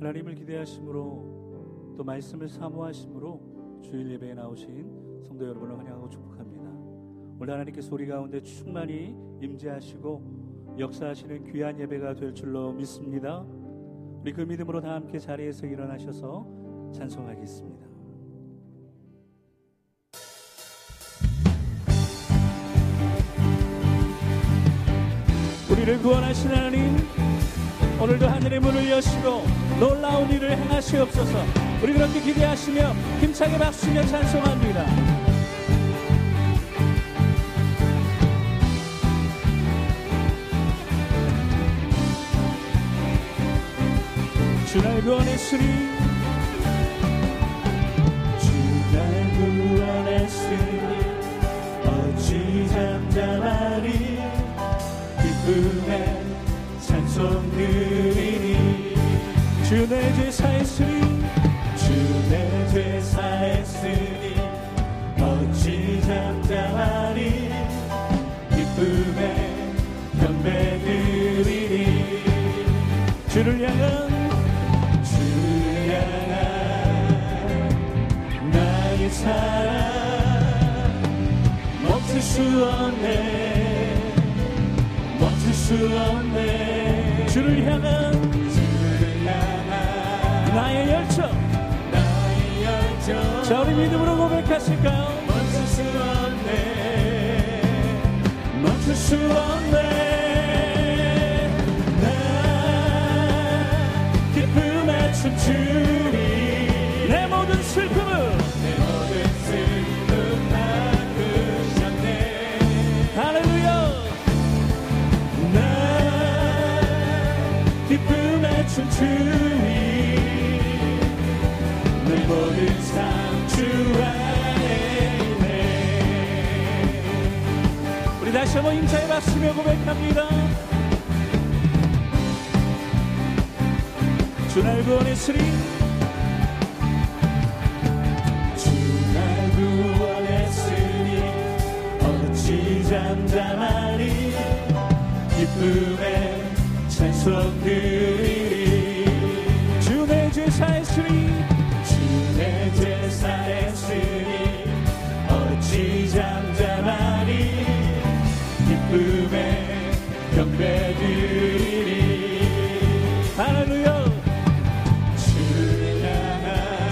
하나님을 기대하심으로 또 말씀을 사모하심으로 주일 예배에 나오신 성도 여러분을 환영하고 축복합니다. 오늘 하나님께 소리 가운데 충만히 임재하시고 역사하시는 귀한 예배가 될 줄로 믿습니다. 우리 그 믿음으로 다 함께 자리에서 일어나셔서 찬송하겠습니다. 우리를 구원하신 하나님 오늘도 하늘의 문을 여시고 놀라운 일을 행하시옵소서. 우리 그렇게 기대하시며 힘차게 박수며 찬송합니다. 주날 구원했으니 주날 구원했으니 어찌 잠잠하리 기쁨에 주내 죄 사 했으니 주내 죄 사 했으니 어찌 잠잠하리 기쁨에 경배 드리니. 주를 향한 주를 향한 나의 사랑. 멈출 수 없네 멈출 수 없네. 주를 향한 나의 열정. 나의 열정 자 우리 믿음으로 고백하실까요? 멈출 수 없네. 멈출 수 없네 임차에 박수며 고백합니다. 주 날 구원했으니 주날 구원했으니 어찌 잠잠하리 기쁨에 찬송 드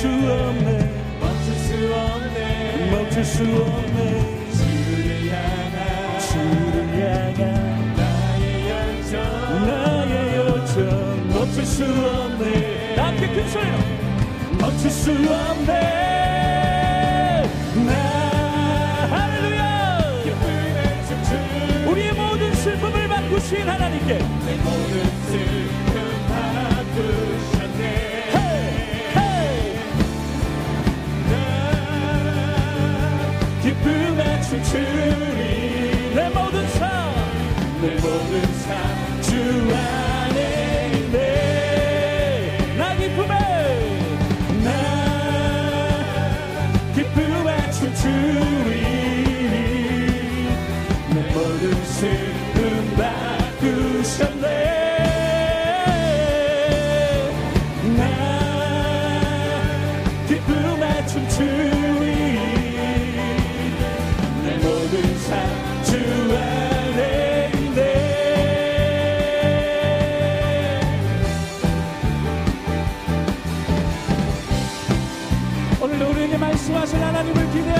수 없네. 멈출 수 없네. 멈출 수 없네. 주를 향한 주를 향한 나의 열정. 나의 열정. 멈출 수 없네. 함께 큰 소리로. 멈출 수 없네. 나 할렐루야. 우리의 모든 슬픔을 바꾸신 하나님께. 내 모든 슬픔 Liberty Day!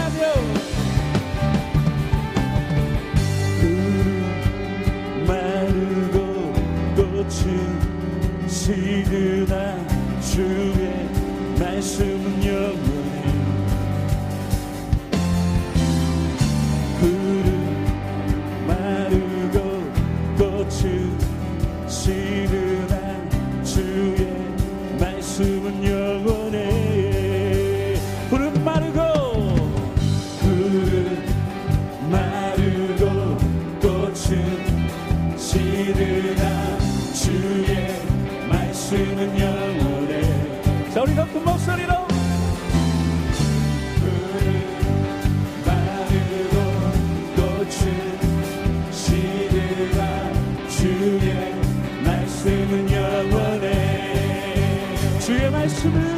주의 말씀을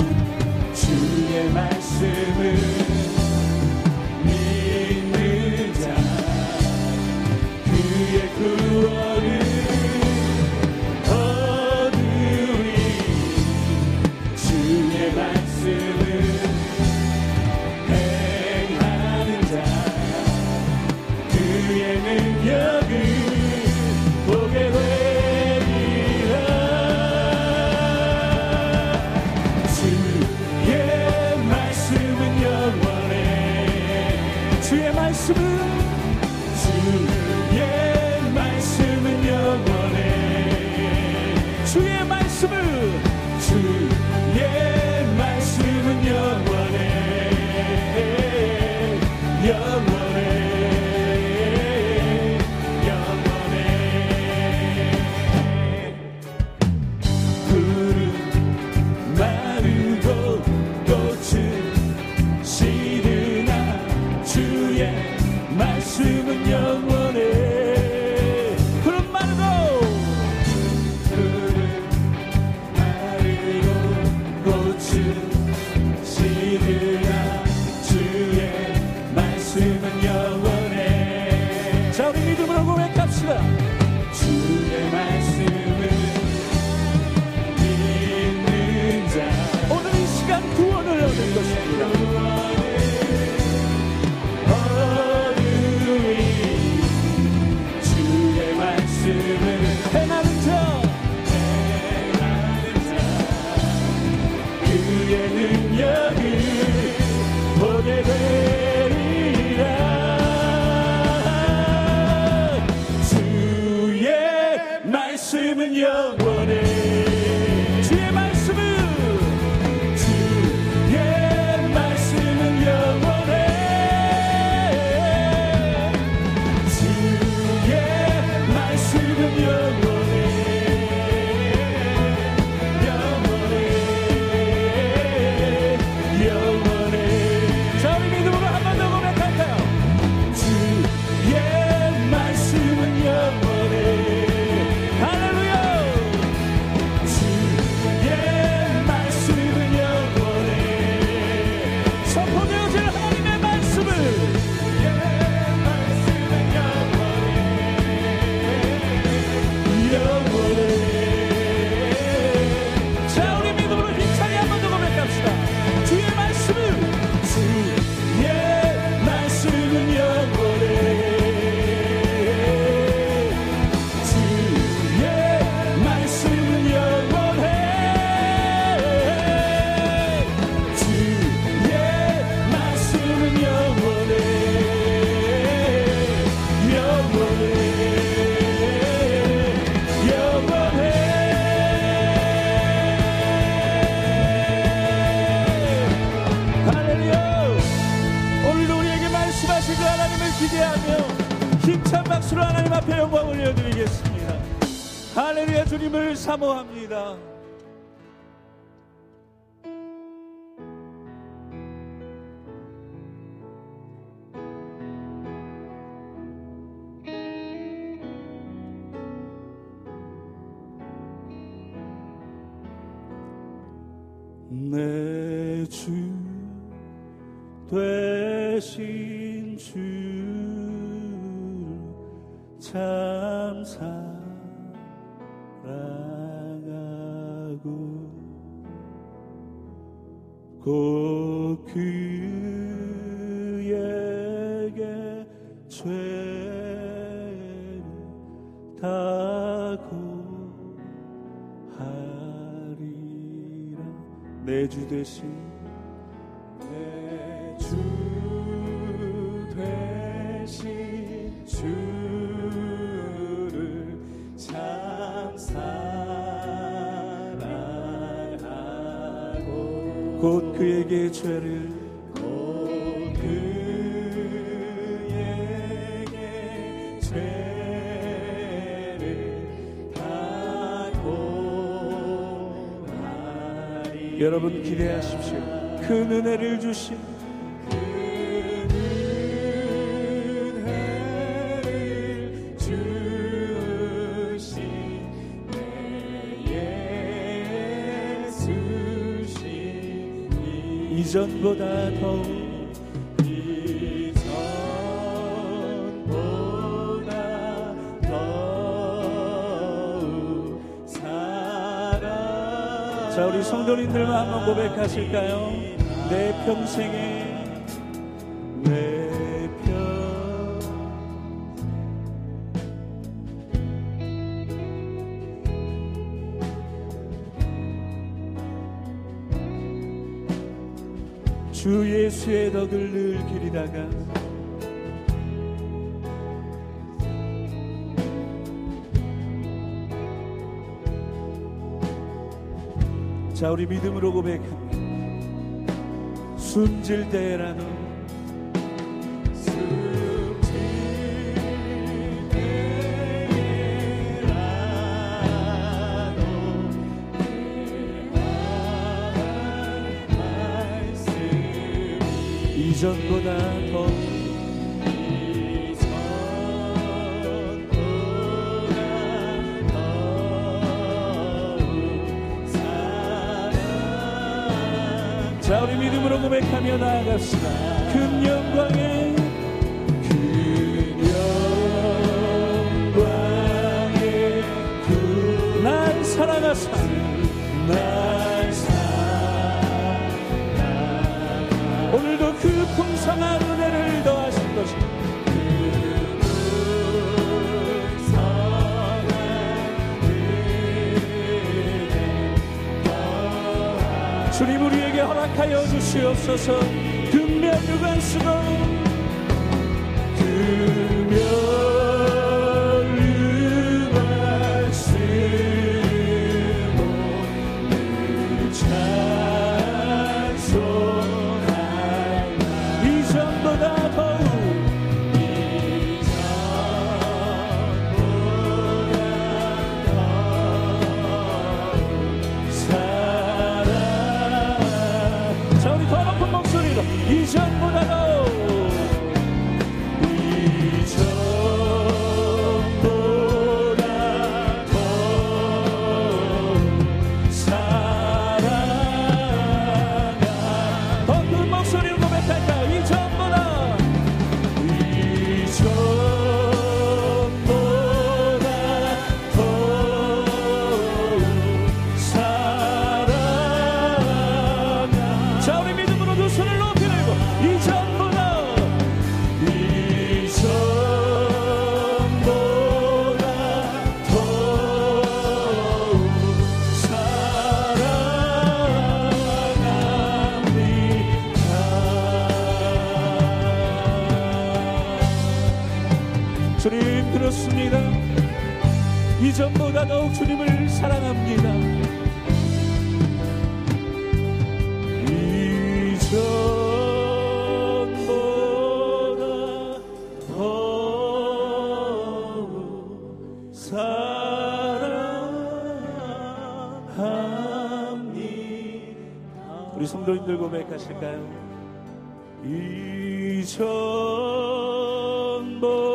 주의 말씀을 우리 믿음으로 고백합시다. 힘찬 박수로 하나님 앞에 영광 올려드리겠습니다. 할렐루야 주님을 사모합니다. 내 주 되신 주 참 사랑하고 곧 그 그에게 죄를 다고 하리라. 내 주 대신 그에게 죄를 여러분 기대하십시오. 그 은혜를 주신 이전보다 더욱 자 우리 성도님들만 한번 고백하실까요? 내 평생에 주 예수의 덕을 늘 기리다가 자 우리 믿음으로 고백합니다. 숨질 때라도 이전보다 더 자 우리 믿음으로 고백하며 나아갑시다. 큰 영광에 허락하여 주시옵소서. 등면 유관 쓰고 등 성도님들 고백하실까요? 이천 번